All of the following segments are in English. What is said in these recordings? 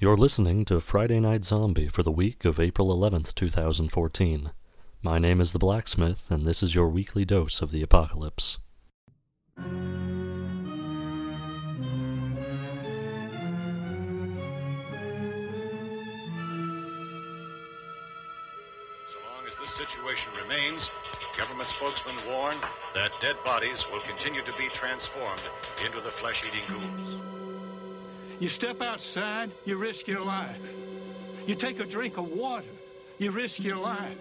You're listening to Friday Night Zombie for the week of April 11th, 2014. My name is The Blacksmith, and this is your weekly dose of the apocalypse. So long as this situation remains, government spokesmen warn that dead bodies will continue to be transformed into the flesh eating ghouls. You step outside, you risk your life. You take a drink of water, you risk your life.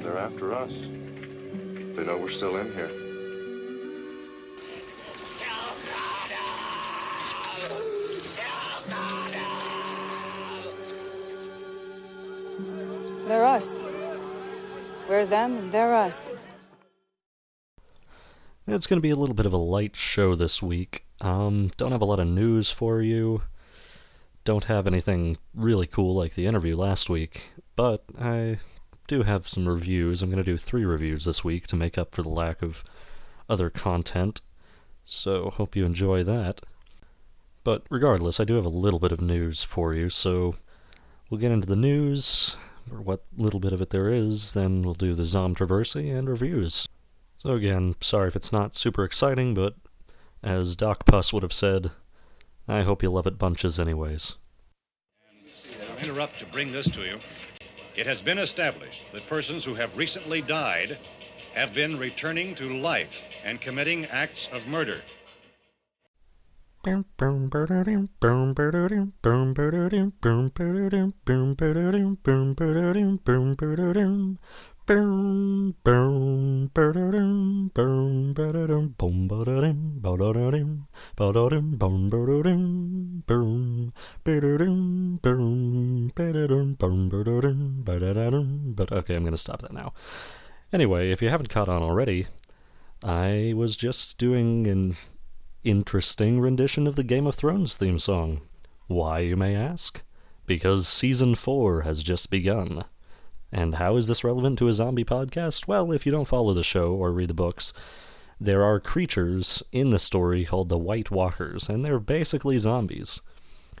They're after us. They know we're still in here. They're us. We're them, they're us. It's going to be a little bit of a light show this week. Um, don't have a lot of news for you. Don't have anything really cool like the interview last week, but I do have some reviews. I'm going to do three reviews this week to make up for the lack of other content, so hope you enjoy that. But regardless, I do have a little bit of news for you, so we'll get into the news, or what little bit of it there is, then we'll do the Zomtroversy and reviews. So again, sorry if it's not super exciting, but as Doc Puss would have said, I hope you love it bunches anyways. I'll interrupt to bring this to you. It has been established that persons who have recently died have been returning to life and committing acts of murder. But okay, I'm gonna stop that now. Anyway, if you haven't caught on already, I was just doing an interesting rendition of the Game of Thrones theme song. Why, you may ask? Because season 4 has just begun. And how is this relevant to a zombie podcast? Well, if you don't follow the show or read the books, there are creatures in the story called the White Walkers, and they're basically zombies.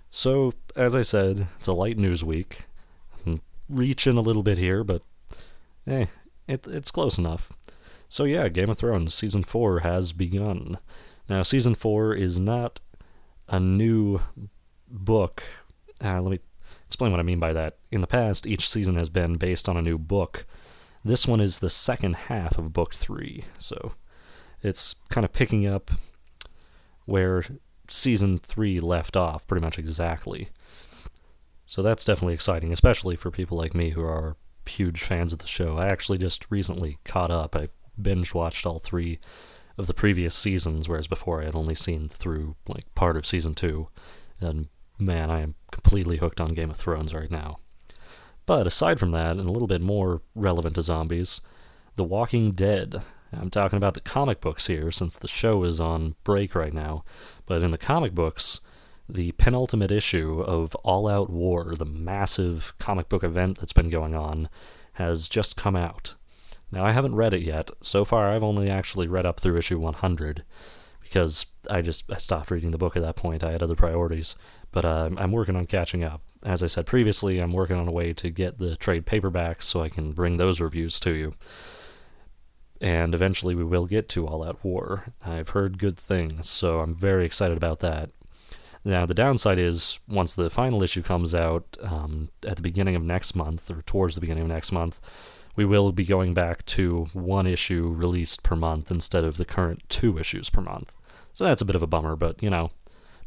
So, as I said, it's a light news week. I'm reaching a little bit here, but eh, it, it's close enough. So, yeah, Game of Thrones season 4 has begun. Now, season 4 is not a new book. Uh, let me explain what I mean by that. In the past, each season has been based on a new book. This one is the second half of book 3, so it's kind of picking up where season 3 left off, pretty much exactly. So that's definitely exciting, especially for people like me who are huge fans of the show. I actually just recently caught up. I binge watched all three of the previous seasons, whereas before I had only seen through like part of season two. And man, I am completely hooked on Game of Thrones right now. But aside from that, and a little bit more relevant to zombies, The Walking Dead. I'm talking about the comic books here, since the show is on break right now. But in the comic books, the penultimate issue of All Out War, the massive comic book event that's been going on, has just come out. Now, I haven't read it yet. So far, I've only actually read up through issue 100 because I just I stopped reading the book at that point. I had other priorities. But uh, I'm working on catching up. As I said previously, I'm working on a way to get the trade paperbacks so I can bring those reviews to you. And eventually, we will get to All Out War. I've heard good things, so I'm very excited about that. Now, the downside is once the final issue comes out um, at the beginning of next month, or towards the beginning of next month, we will be going back to one issue released per month instead of the current two issues per month. So that's a bit of a bummer, but you know,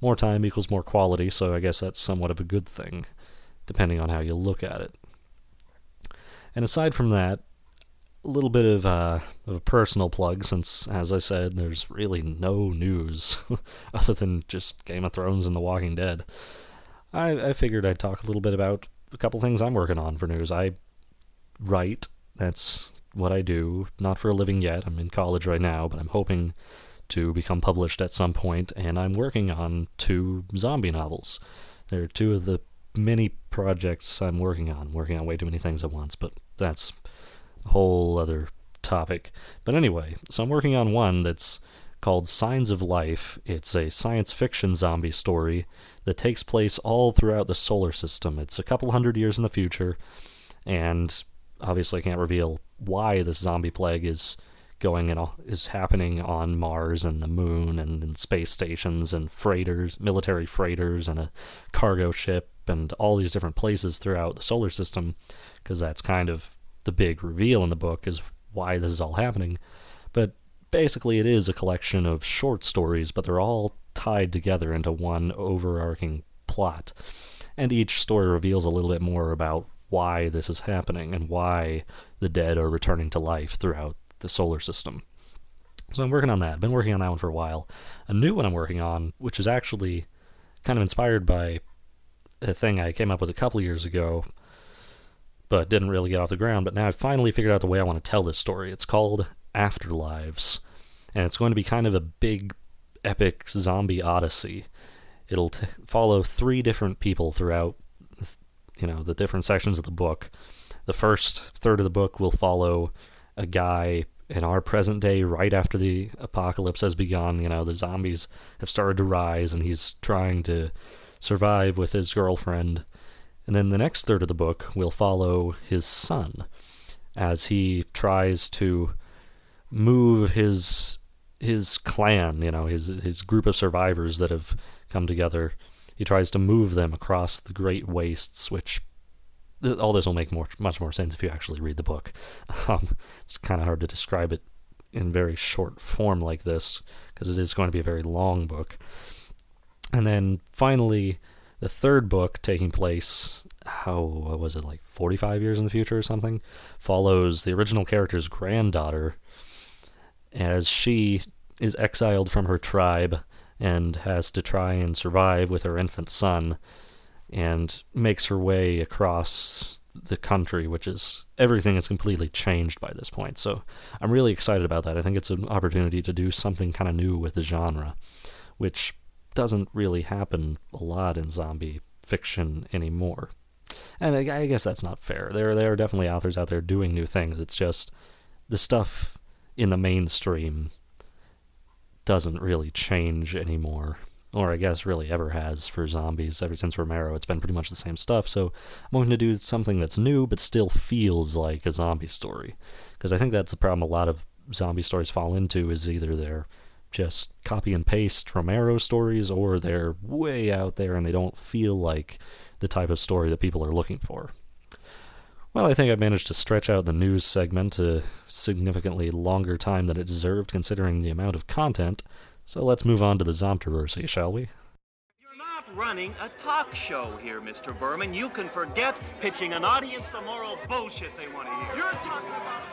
more time equals more quality, so I guess that's somewhat of a good thing, depending on how you look at it. And aside from that, a little bit of, uh, of a personal plug, since, as I said, there's really no news other than just Game of Thrones and The Walking Dead. I, I figured I'd talk a little bit about a couple things I'm working on for news. I write that's what I do. Not for a living yet. I'm in college right now, but I'm hoping to become published at some point, and I'm working on two zombie novels. They're two of the many projects I'm working on. Working on way too many things at once, but that's a whole other topic. But anyway, so I'm working on one that's called Signs of Life. It's a science fiction zombie story that takes place all throughout the solar system. It's a couple hundred years in the future, and obviously I can't reveal why this zombie plague is going and is happening on Mars and the moon and in space stations and freighters, military freighters and a cargo ship and all these different places throughout the solar system because that's kind of the big reveal in the book is why this is all happening. But basically it is a collection of short stories, but they're all tied together into one overarching plot. And each story reveals a little bit more about why this is happening and why the dead are returning to life throughout the solar system. So I'm working on that. I've been working on that one for a while. A new one I'm working on, which is actually kind of inspired by a thing I came up with a couple years ago, but didn't really get off the ground. But now I've finally figured out the way I want to tell this story. It's called Afterlives, and it's going to be kind of a big, epic zombie odyssey. It'll t- follow three different people throughout, you know, the different sections of the book. The first third of the book will follow a guy in our present day, right after the apocalypse has begun. You know, the zombies have started to rise, and he's trying to survive with his girlfriend. And then the next third of the book will follow his son as he tries to move his his clan, you know, his his group of survivors that have come together. He tries to move them across the great wastes, which all this will make more much more sense if you actually read the book. Um, it's kind of hard to describe it in very short form like this because it is going to be a very long book. And then finally, the third book, taking place, how what was it like 45 years in the future or something, follows the original character's granddaughter as she is exiled from her tribe and has to try and survive with her infant son and makes her way across the country, which is everything is completely changed by this point. So I'm really excited about that. I think it's an opportunity to do something kind of new with the genre, which doesn't really happen a lot in zombie fiction anymore. And I, I guess that's not fair. There, there are definitely authors out there doing new things. It's just the stuff in the mainstream doesn't really change anymore or I guess really ever has for zombies ever since Romero. It's been pretty much the same stuff. So I'm going to do something that's new but still feels like a zombie story, because I think that's the problem a lot of zombie stories fall into is either they're just copy and paste Romero stories or they're way out there and they don't feel like the type of story that people are looking for. Well, I think I managed to stretch out the news segment a significantly longer time than it deserved considering the amount of content. So let's move on to the Zomtroversy, shall we? You're not running a talk show here, Mr. Berman. You can forget pitching an audience the moral bullshit they want to hear. You're talking about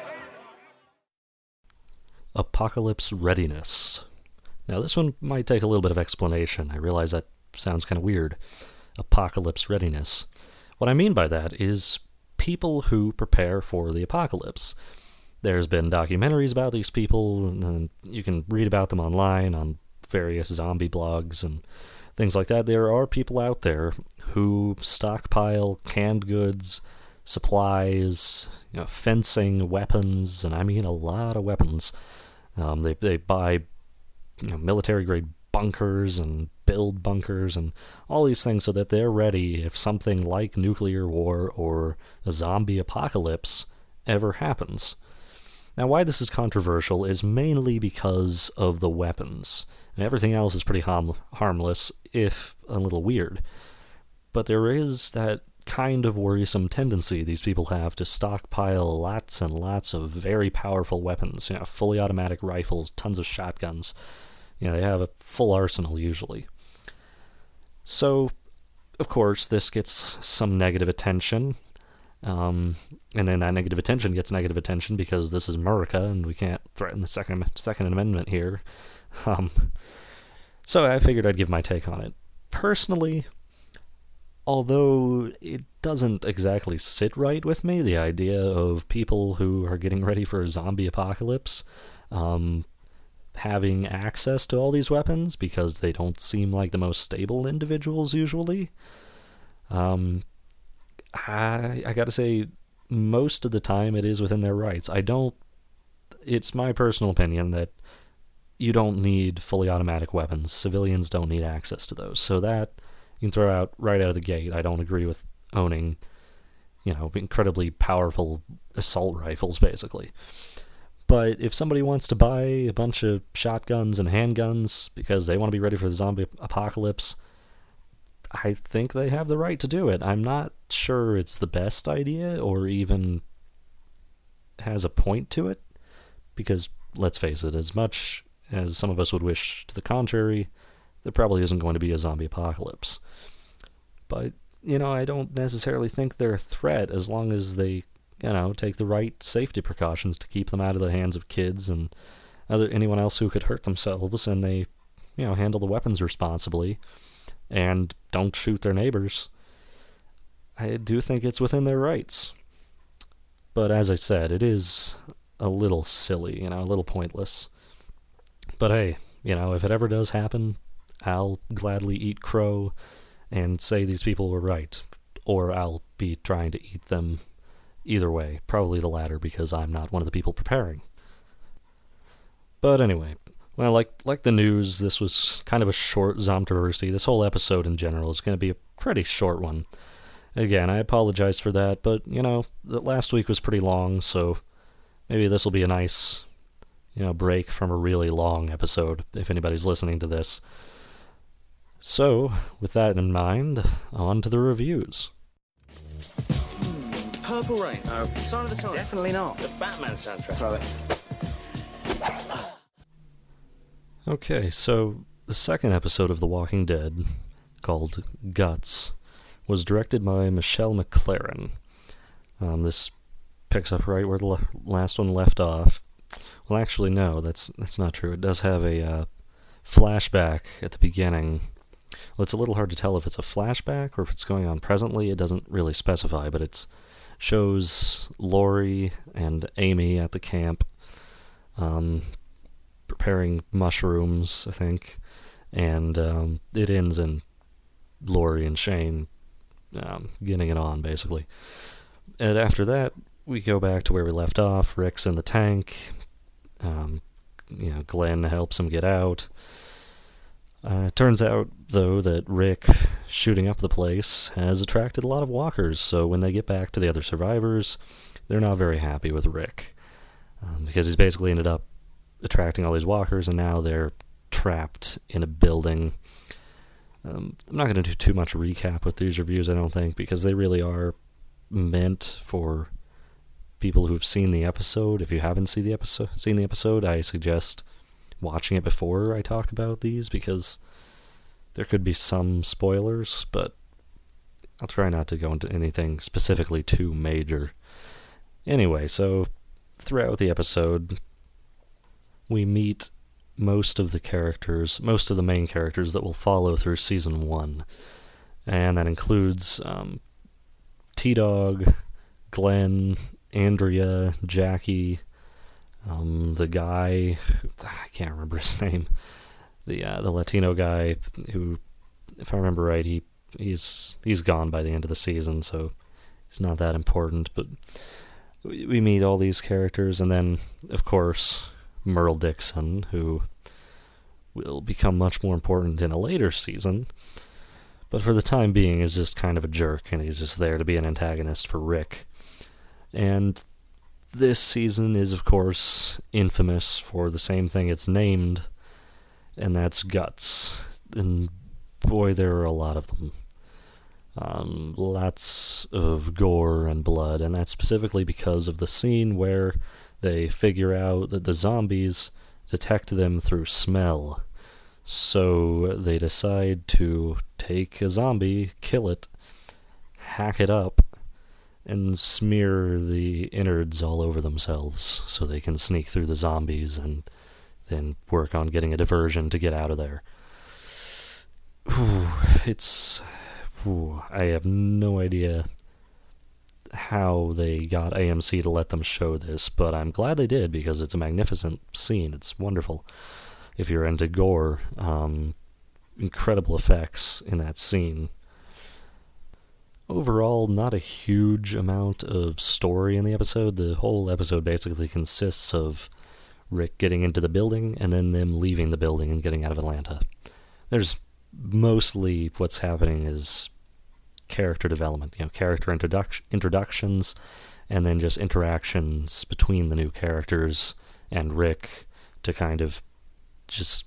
Apocalypse Readiness. Now, this one might take a little bit of explanation. I realize that sounds kind of weird. Apocalypse Readiness. What I mean by that is people who prepare for the apocalypse. There's been documentaries about these people, and you can read about them online on various zombie blogs and things like that. There are people out there who stockpile canned goods, supplies, you know, fencing, weapons, and I mean a lot of weapons. Um, they they buy you know, military grade bunkers and build bunkers and all these things so that they're ready if something like nuclear war or a zombie apocalypse ever happens. Now, why this is controversial is mainly because of the weapons. And everything else is pretty harm- harmless, if a little weird. But there is that kind of worrisome tendency these people have to stockpile lots and lots of very powerful weapons, you know, fully automatic rifles, tons of shotguns. You know, they have a full arsenal usually. So, of course, this gets some negative attention, um, and then that negative attention gets negative attention because this is America and we can't threaten the Second Second Amendment here. Um, so I figured I'd give my take on it. Personally, although it doesn't exactly sit right with me, the idea of people who are getting ready for a zombie apocalypse um, having access to all these weapons because they don't seem like the most stable individuals usually. Um, I, I gotta say, most of the time it is within their rights. I don't. It's my personal opinion that you don't need fully automatic weapons. Civilians don't need access to those. So that you can throw out right out of the gate. I don't agree with owning, you know, incredibly powerful assault rifles, basically. But if somebody wants to buy a bunch of shotguns and handguns because they want to be ready for the zombie apocalypse, I think they have the right to do it. I'm not sure it's the best idea or even has a point to it because let's face it, as much as some of us would wish to the contrary, there probably isn't going to be a zombie apocalypse. But, you know, I don't necessarily think they're a threat as long as they, you know, take the right safety precautions to keep them out of the hands of kids and other anyone else who could hurt themselves and they, you know, handle the weapons responsibly and don't shoot their neighbors. I do think it's within their rights. But as I said, it is a little silly, you know, a little pointless. But hey, you know, if it ever does happen, I'll gladly eat crow and say these people were right. Or I'll be trying to eat them either way. Probably the latter because I'm not one of the people preparing. But anyway, well, like like the news, this was kind of a short Zomtroversy. This whole episode in general is going to be a pretty short one. Again, I apologize for that, but you know, the last week was pretty long, so maybe this will be a nice, you know, break from a really long episode if anybody's listening to this. So, with that in mind, on to the reviews. Purple Rain. Uh, Sign of the Times. Definitely not. The Batman soundtrack. Throw it. Okay, so the second episode of The Walking Dead, called Guts, was directed by Michelle MacLaren. Um, this picks up right where the le- last one left off. Well, actually, no, that's that's not true. It does have a uh, flashback at the beginning. Well, it's a little hard to tell if it's a flashback or if it's going on presently. It doesn't really specify, but it shows Lori and Amy at the camp. Um, preparing mushrooms, I think, and um, it ends in Lori and Shane um, getting it on, basically. And after that, we go back to where we left off. Rick's in the tank. Um, you know, Glenn helps him get out. Uh, turns out, though, that Rick shooting up the place has attracted a lot of walkers, so when they get back to the other survivors, they're not very happy with Rick. Um, because he's basically ended up attracting all these walkers, and now they're trapped in a building. Um, I'm not going to do too much recap with these reviews, I don't think, because they really are meant for people who've seen the episode. If you haven't seen the episode, seen the episode, I suggest watching it before I talk about these because there could be some spoilers, but I'll try not to go into anything specifically too major. Anyway, so throughout the episode, we meet most of the characters, most of the main characters that will follow through season one. And that includes um, T Dog, Glenn, Andrea, Jackie, um, the guy, I can't remember his name, the uh, the Latino guy who, if I remember right, he he's he's gone by the end of the season, so he's not that important. But we, we meet all these characters, and then of course Merle Dixon, who will become much more important in a later season, but for the time being is just kind of a jerk, and he's just there to be an antagonist for Rick. And this season is, of course, infamous for the same thing it's named, and that's guts. And boy, there are a lot of them. Um, lots of gore and blood, and that's specifically because of the scene where they figure out that the zombies detect them through smell. So they decide to take a zombie, kill it, hack it up, and smear the innards all over themselves so they can sneak through the zombies and then work on getting a diversion to get out of there. Whew, it's. Whew, I have no idea how they got AMC to let them show this, but I'm glad they did because it's a magnificent scene. It's wonderful. If you're into gore, um, incredible effects in that scene. Overall, not a huge amount of story in the episode. The whole episode basically consists of Rick getting into the building and then them leaving the building and getting out of Atlanta. There's mostly what's happening is character development, you know, character introduc- introductions, and then just interactions between the new characters and Rick to kind of just,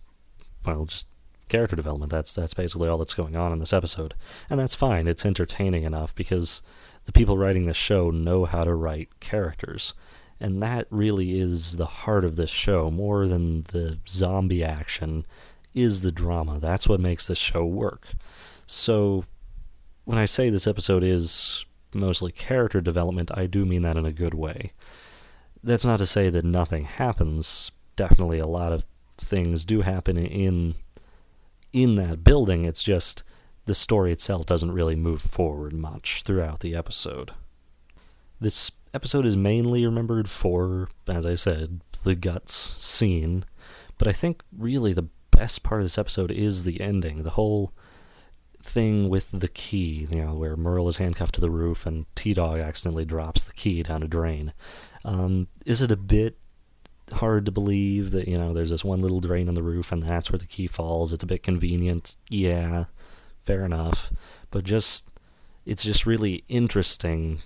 well, just character development. That's that's basically all that's going on in this episode, and that's fine. It's entertaining enough because the people writing this show know how to write characters. And that really is the heart of this show, more than the zombie action, is the drama. That's what makes this show work. So, when I say this episode is mostly character development, I do mean that in a good way. That's not to say that nothing happens. Definitely a lot of things do happen in in that building. It's just the story itself doesn't really move forward much throughout the episode. This episode is mainly remembered for, as I said, the guts scene, but I think really the best part of this episode is the ending. The whole thing with the key, you know, where Merle is handcuffed to the roof and T Dog accidentally drops the key down a drain. Um, is it a bit hard to believe that, you know, there's this one little drain on the roof and that's where the key falls? It's a bit convenient. Yeah, fair enough. But just, it's just really interesting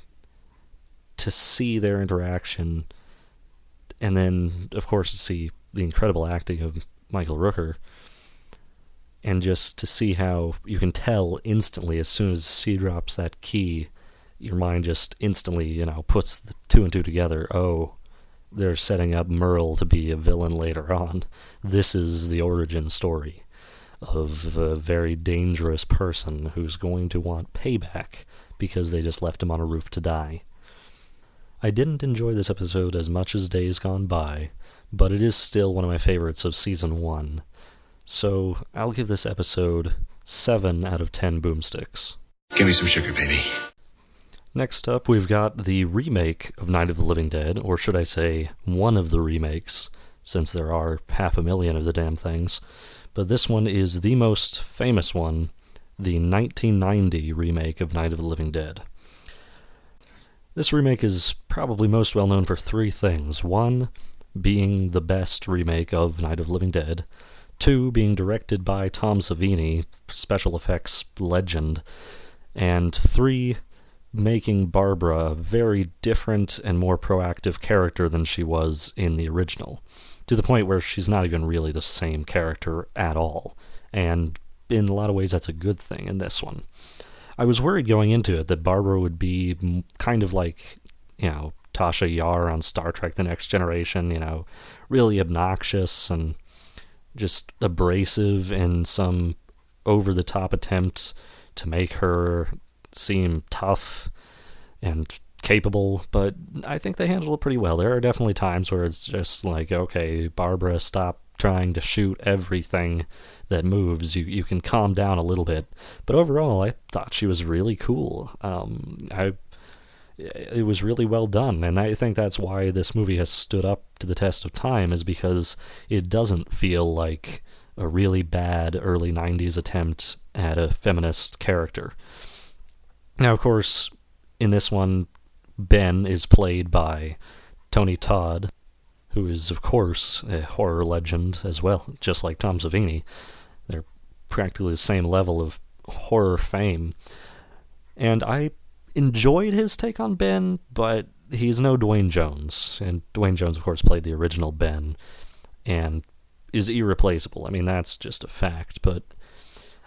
to see their interaction, and then, of course, to see the incredible acting of Michael Rooker, and just to see how you can tell instantly as soon as he drops that key, your mind just instantly, you know, puts the two and two together. Oh, they're setting up Merle to be a villain later on. This is the origin story of a very dangerous person who's going to want payback because they just left him on a roof to die. I didn't enjoy this episode as much as Days Gone By, but it is still one of my favorites of season 1. So I'll give this episode 7 out of 10 boomsticks. Give me some sugar, baby. Next up, we've got the remake of Night of the Living Dead, or should I say, one of the remakes, since there are half a million of the damn things. But this one is the most famous one, the 1990 remake of Night of the Living Dead. This remake is probably most well known for three things. One, being the best remake of Night of the Living Dead. Two, being directed by Tom Savini, special effects legend. And three, making Barbara a very different and more proactive character than she was in the original, to the point where she's not even really the same character at all. And in a lot of ways, that's a good thing in this one. I was worried going into it that Barbara would be kind of like, you know, Tasha Yar on Star Trek The Next Generation, you know, really obnoxious and just abrasive in some over the top attempt to make her seem tough and capable, but I think they handle it pretty well. There are definitely times where it's just like, okay, Barbara, stop trying to shoot everything that moves. You you can calm down a little bit. But overall, I thought she was really cool. Um, I it was really well done, and I think that's why this movie has stood up to the test of time, is because it doesn't feel like a really bad early '90s attempt at a feminist character. Now, of course, in this one, Ben is played by Tony Todd, who is, of course, a horror legend as well, just like Tom Savini. They're practically the same level of horror fame. And I enjoyed his take on Ben, but he's no Duane Jones. And Duane Jones, of course, played the original Ben and is irreplaceable. I mean, that's just a fact, but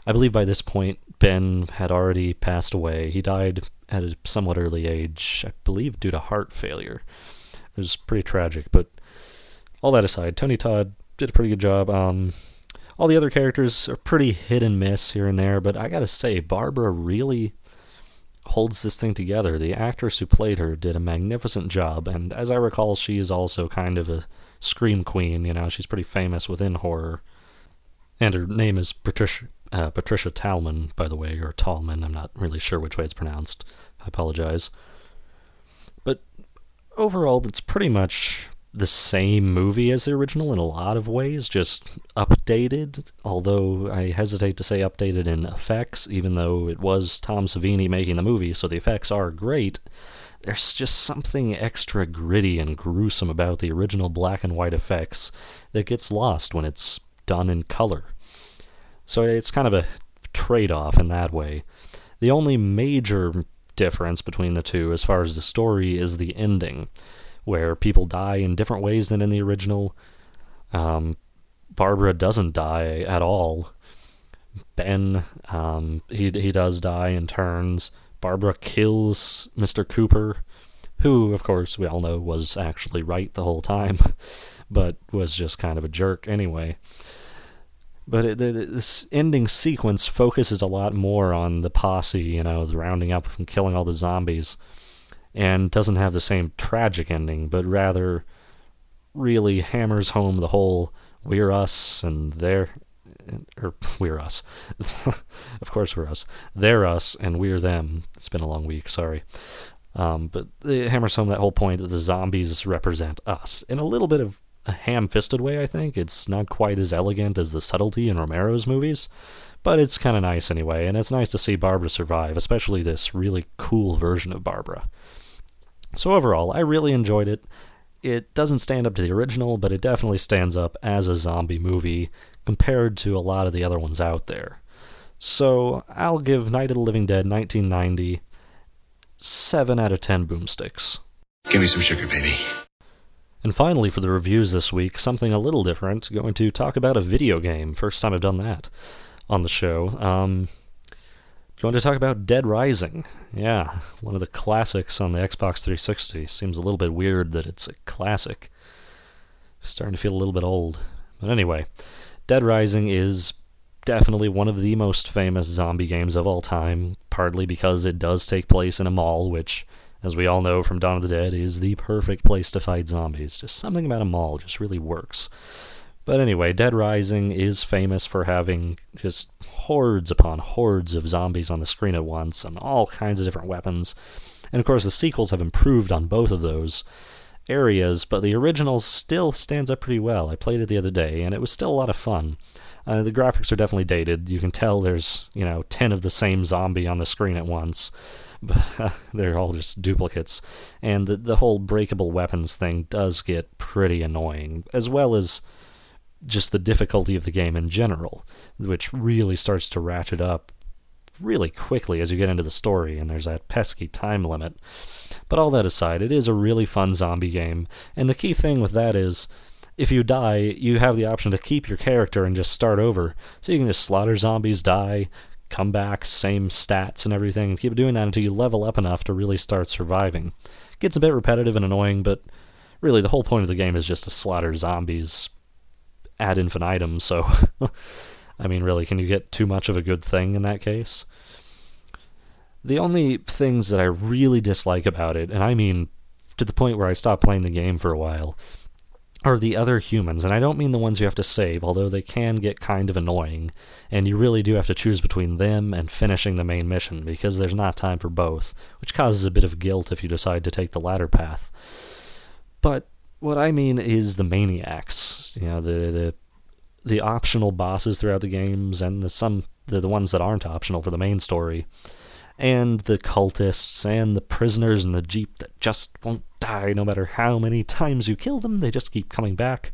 I believe by this point, Ben had already passed away. He died at a somewhat early age, I believe due to heart failure. It was pretty tragic, but all that aside, Tony Todd did a pretty good job. Um, all the other characters are pretty hit and miss here and there, but I gotta say, Barbara really holds this thing together. The actress who played her did a magnificent job, and as I recall, she is also kind of a scream queen. You know, she's pretty famous within horror, and her name is Patricia uh, Patricia Tallman, by the way, or Tallman. I'm not really sure which way it's pronounced. I apologize. But overall, it's pretty much the same movie as the original in a lot of ways, just updated. Although I hesitate to say updated in effects, even though it was Tom Savini making the movie, so the effects are great. there's just something extra gritty and gruesome about the original black and white effects that gets lost when it's done in color. So it's kind of a trade off in that way. The only major difference between the two, as far as the story, is the ending, where people die in different ways than in the original. Um, Barbara doesn't die at all. Ben, um, he he does die in turns. Barbara kills Mr. Cooper, who, of course, we all know was actually right the whole time, but was just kind of a jerk anyway. But it, this ending sequence focuses a lot more on the posse, you know, the rounding up and killing all the zombies, and doesn't have the same tragic ending, but rather really hammers home the whole we're us and they're or we're us. of course we're us. They're us and we're them. It's been a long week, sorry. Um, but it hammers home that whole point that the zombies represent us in a little bit of a ham-fisted way. I think it's not quite as elegant as the subtlety in Romero's movies, but it's kind of nice anyway. And it's nice to see Barbara survive, especially this really cool version of Barbara. So overall, I really enjoyed it. It doesn't stand up to the original, but it definitely stands up as a zombie movie compared to a lot of the other ones out there. So I'll give Night of the Living Dead 1990 7 out of 10 boomsticks. Give me some sugar, baby. And finally, for the reviews this week, something a little different. Going to talk about a video game. First time I've done that on the show. Um, going to talk about Dead Rising. Yeah, one of the classics on the Xbox 360. Seems a little bit weird that it's a classic. Starting to feel a little bit old. But anyway, Dead Rising is definitely one of the most famous zombie games of all time, partly because it does take place in a mall, which, as we all know from Dawn of the Dead, is the perfect place to fight zombies. Just something about a mall just really works. But anyway, Dead Rising is famous for having just hordes upon hordes of zombies on the screen at once and all kinds of different weapons. And of course, the sequels have improved on both of those areas, but the original still stands up pretty well. I played it the other day, and it was still a lot of fun. Uh, the graphics are definitely dated. You can tell there's, you know, 10 of the same zombie on the screen at once, but uh, they're all just duplicates. And the, the whole breakable weapons thing does get pretty annoying, as well as just the difficulty of the game in general, which really starts to ratchet up really quickly as you get into the story, and there's that pesky time limit. But all that aside, it is a really fun zombie game, and the key thing with that is if you die, you have the option to keep your character and just start over. So you can just slaughter zombies, die, come back, same stats and everything, and keep doing that until you level up enough to really start surviving. It gets a bit repetitive and annoying, but really the whole point of the game is just to slaughter zombies ad infinitum, so I mean really, can you get too much of a good thing in that case? The only things that I really dislike about it, and I mean to the point where I stopped playing the game for a while, are the other humans. And I don't mean the ones you have to save, although they can get kind of annoying, and you really do have to choose between them and finishing the main mission, because there's not time for both, which causes a bit of guilt if you decide to take the latter path. But what I mean is the maniacs, you know, the the the optional bosses throughout the games and the some the, the ones that aren't optional for the main story and the cultists and the prisoners in the jeep that just won't die no matter how many times you kill them. They just keep coming back.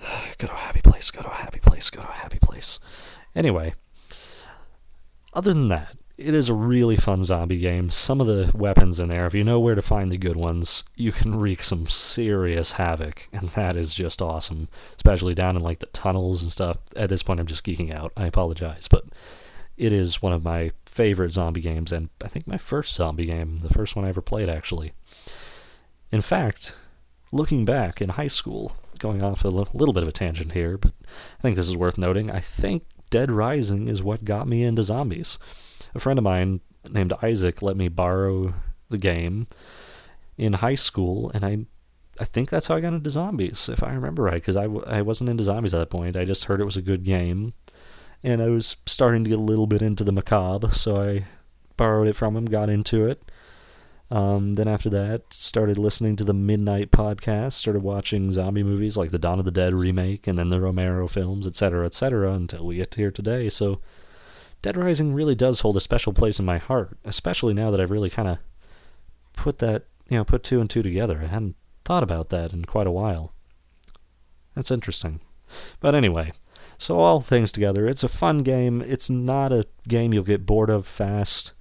Go to a happy place go to a happy place go to a happy place. Anyway other than that it is a really fun zombie game. Some of the weapons in there, if you know where to find the good ones, you can wreak some serious havoc, and that is just awesome. Especially down in like the tunnels and stuff. At this point, I'm just geeking out. I apologize, but it is one of my favorite zombie games, and I think my first zombie game, the first one I ever played, actually. In fact, looking back in high school, going off a little bit of a tangent here, but I think this is worth noting. I think Dead Rising is what got me into zombies. A friend of mine named Isaac let me borrow the game in high school, and I I think that's how I got into zombies, if I remember right, because I w- I wasn't into zombies at that point. I just heard it was a good game, and I was starting to get a little bit into the macabre, so I borrowed it from him, got into it. Um, then after that, started listening to the Midnight podcast, started watching zombie movies like the Dawn of the Dead remake, and then the Romero films, etc., etc., until we get here today. So, Dead Rising really does hold a special place in my heart, especially now that I've really kind of put that, you know, put two and two together. I hadn't thought about that in quite a while. That's interesting. But anyway, so all things together, it's a fun game. It's not a game you'll get bored of fast.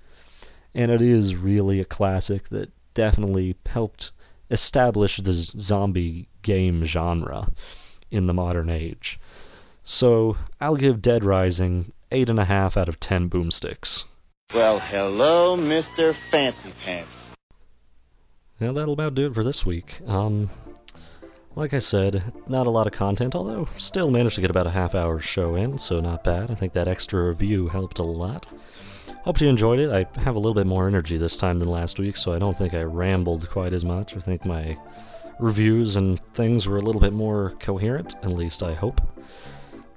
And it is really a classic that definitely helped establish the zombie game genre in the modern age. So I'll give Dead Rising 8.5 out of 10 boomsticks. Well, hello, Mr. Fancy Pants. Yeah, that'll about do it for this week. Um, like I said, not a lot of content, although still managed to get about a half hour show in, so not bad. I think that extra review helped a lot. Hope you enjoyed it. I have a little bit more energy this time than last week, so I don't think I rambled quite as much. I think my reviews and things were a little bit more coherent, at least I hope.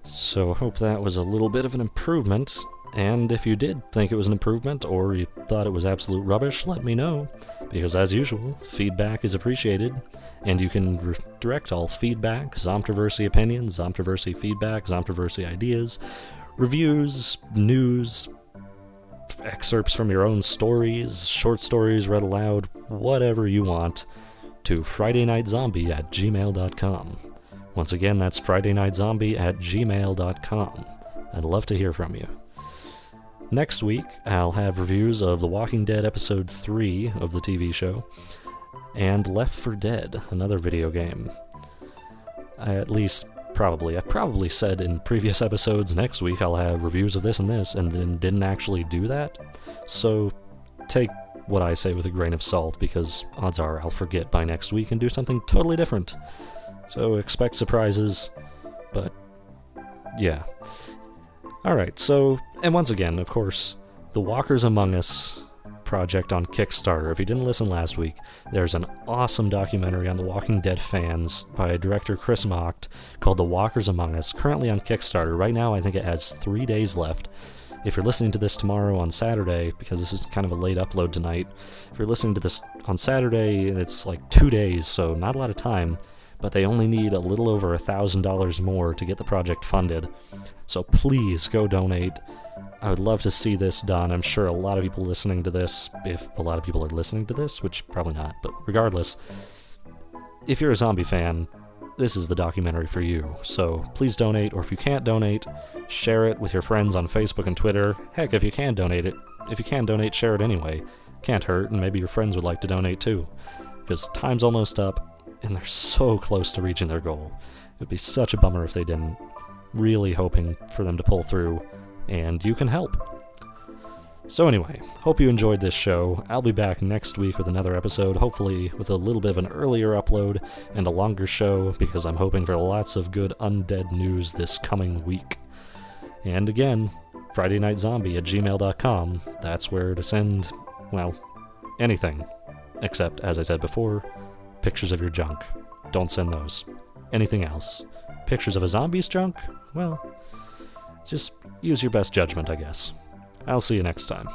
So, I hope that was a little bit of an improvement. And if you did think it was an improvement or you thought it was absolute rubbish, let me know. Because as usual, feedback is appreciated. And you can re- direct all feedback, Zomtroversy opinions, Zomtroversy feedback, Zomtroversy ideas, reviews, news, excerpts from your own stories, short stories read aloud, whatever you want, to Friday Night Zombie at gmail.com. Once again, that's Friday Night Zombie at gmail.com. I'd love to hear from you. Next week, I'll have reviews of The Walking Dead Episode 3 of the TV show, and Left 4 Dead, another video game. At least, probably. I probably said in previous episodes next week I'll have reviews of this and this, and then didn't actually do that. So, take what I say with a grain of salt, because odds are I'll forget by next week and do something totally different. So, expect surprises, but yeah. Alright, so, and once again, of course, The Walkers Among Us project on Kickstarter. If you didn't listen last week, there's an awesome documentary on The Walking Dead fans by director Chris Macht called The Walkers Among Us, currently on Kickstarter. Right now, I think it has three days left. If you're listening to this tomorrow on Saturday, because this is kind of a late upload tonight, if you're listening to this on Saturday, it's like two days, so not a lot of time, but they only need a little over a $1,000 more to get the project funded. So please go donate. I would love to see this done. I'm sure a lot of people listening to this, if a lot of people are listening to this, which probably not, but regardless, if you're a zombie fan, this is the documentary for you. So please donate, or if you can't donate, share it with your friends on Facebook and Twitter. Heck, if you can donate it, if you can donate, share it anyway. Can't hurt, and maybe your friends would like to donate too. Because time's almost up, and they're so close to reaching their goal. It would be such a bummer if they didn't. Really hoping for them to pull through, and you can help. So, anyway, hope you enjoyed this show. I'll be back next week with another episode, hopefully with a little bit of an earlier upload and a longer show, because I'm hoping for lots of good undead news this coming week. And again, Friday Night Zombie at gmail.com. That's where to send, well, anything. Except, as I said before, pictures of your junk. Don't send those. Anything else. Pictures of a zombie's junk? Well, just use your best judgment, I guess. I'll see you next time.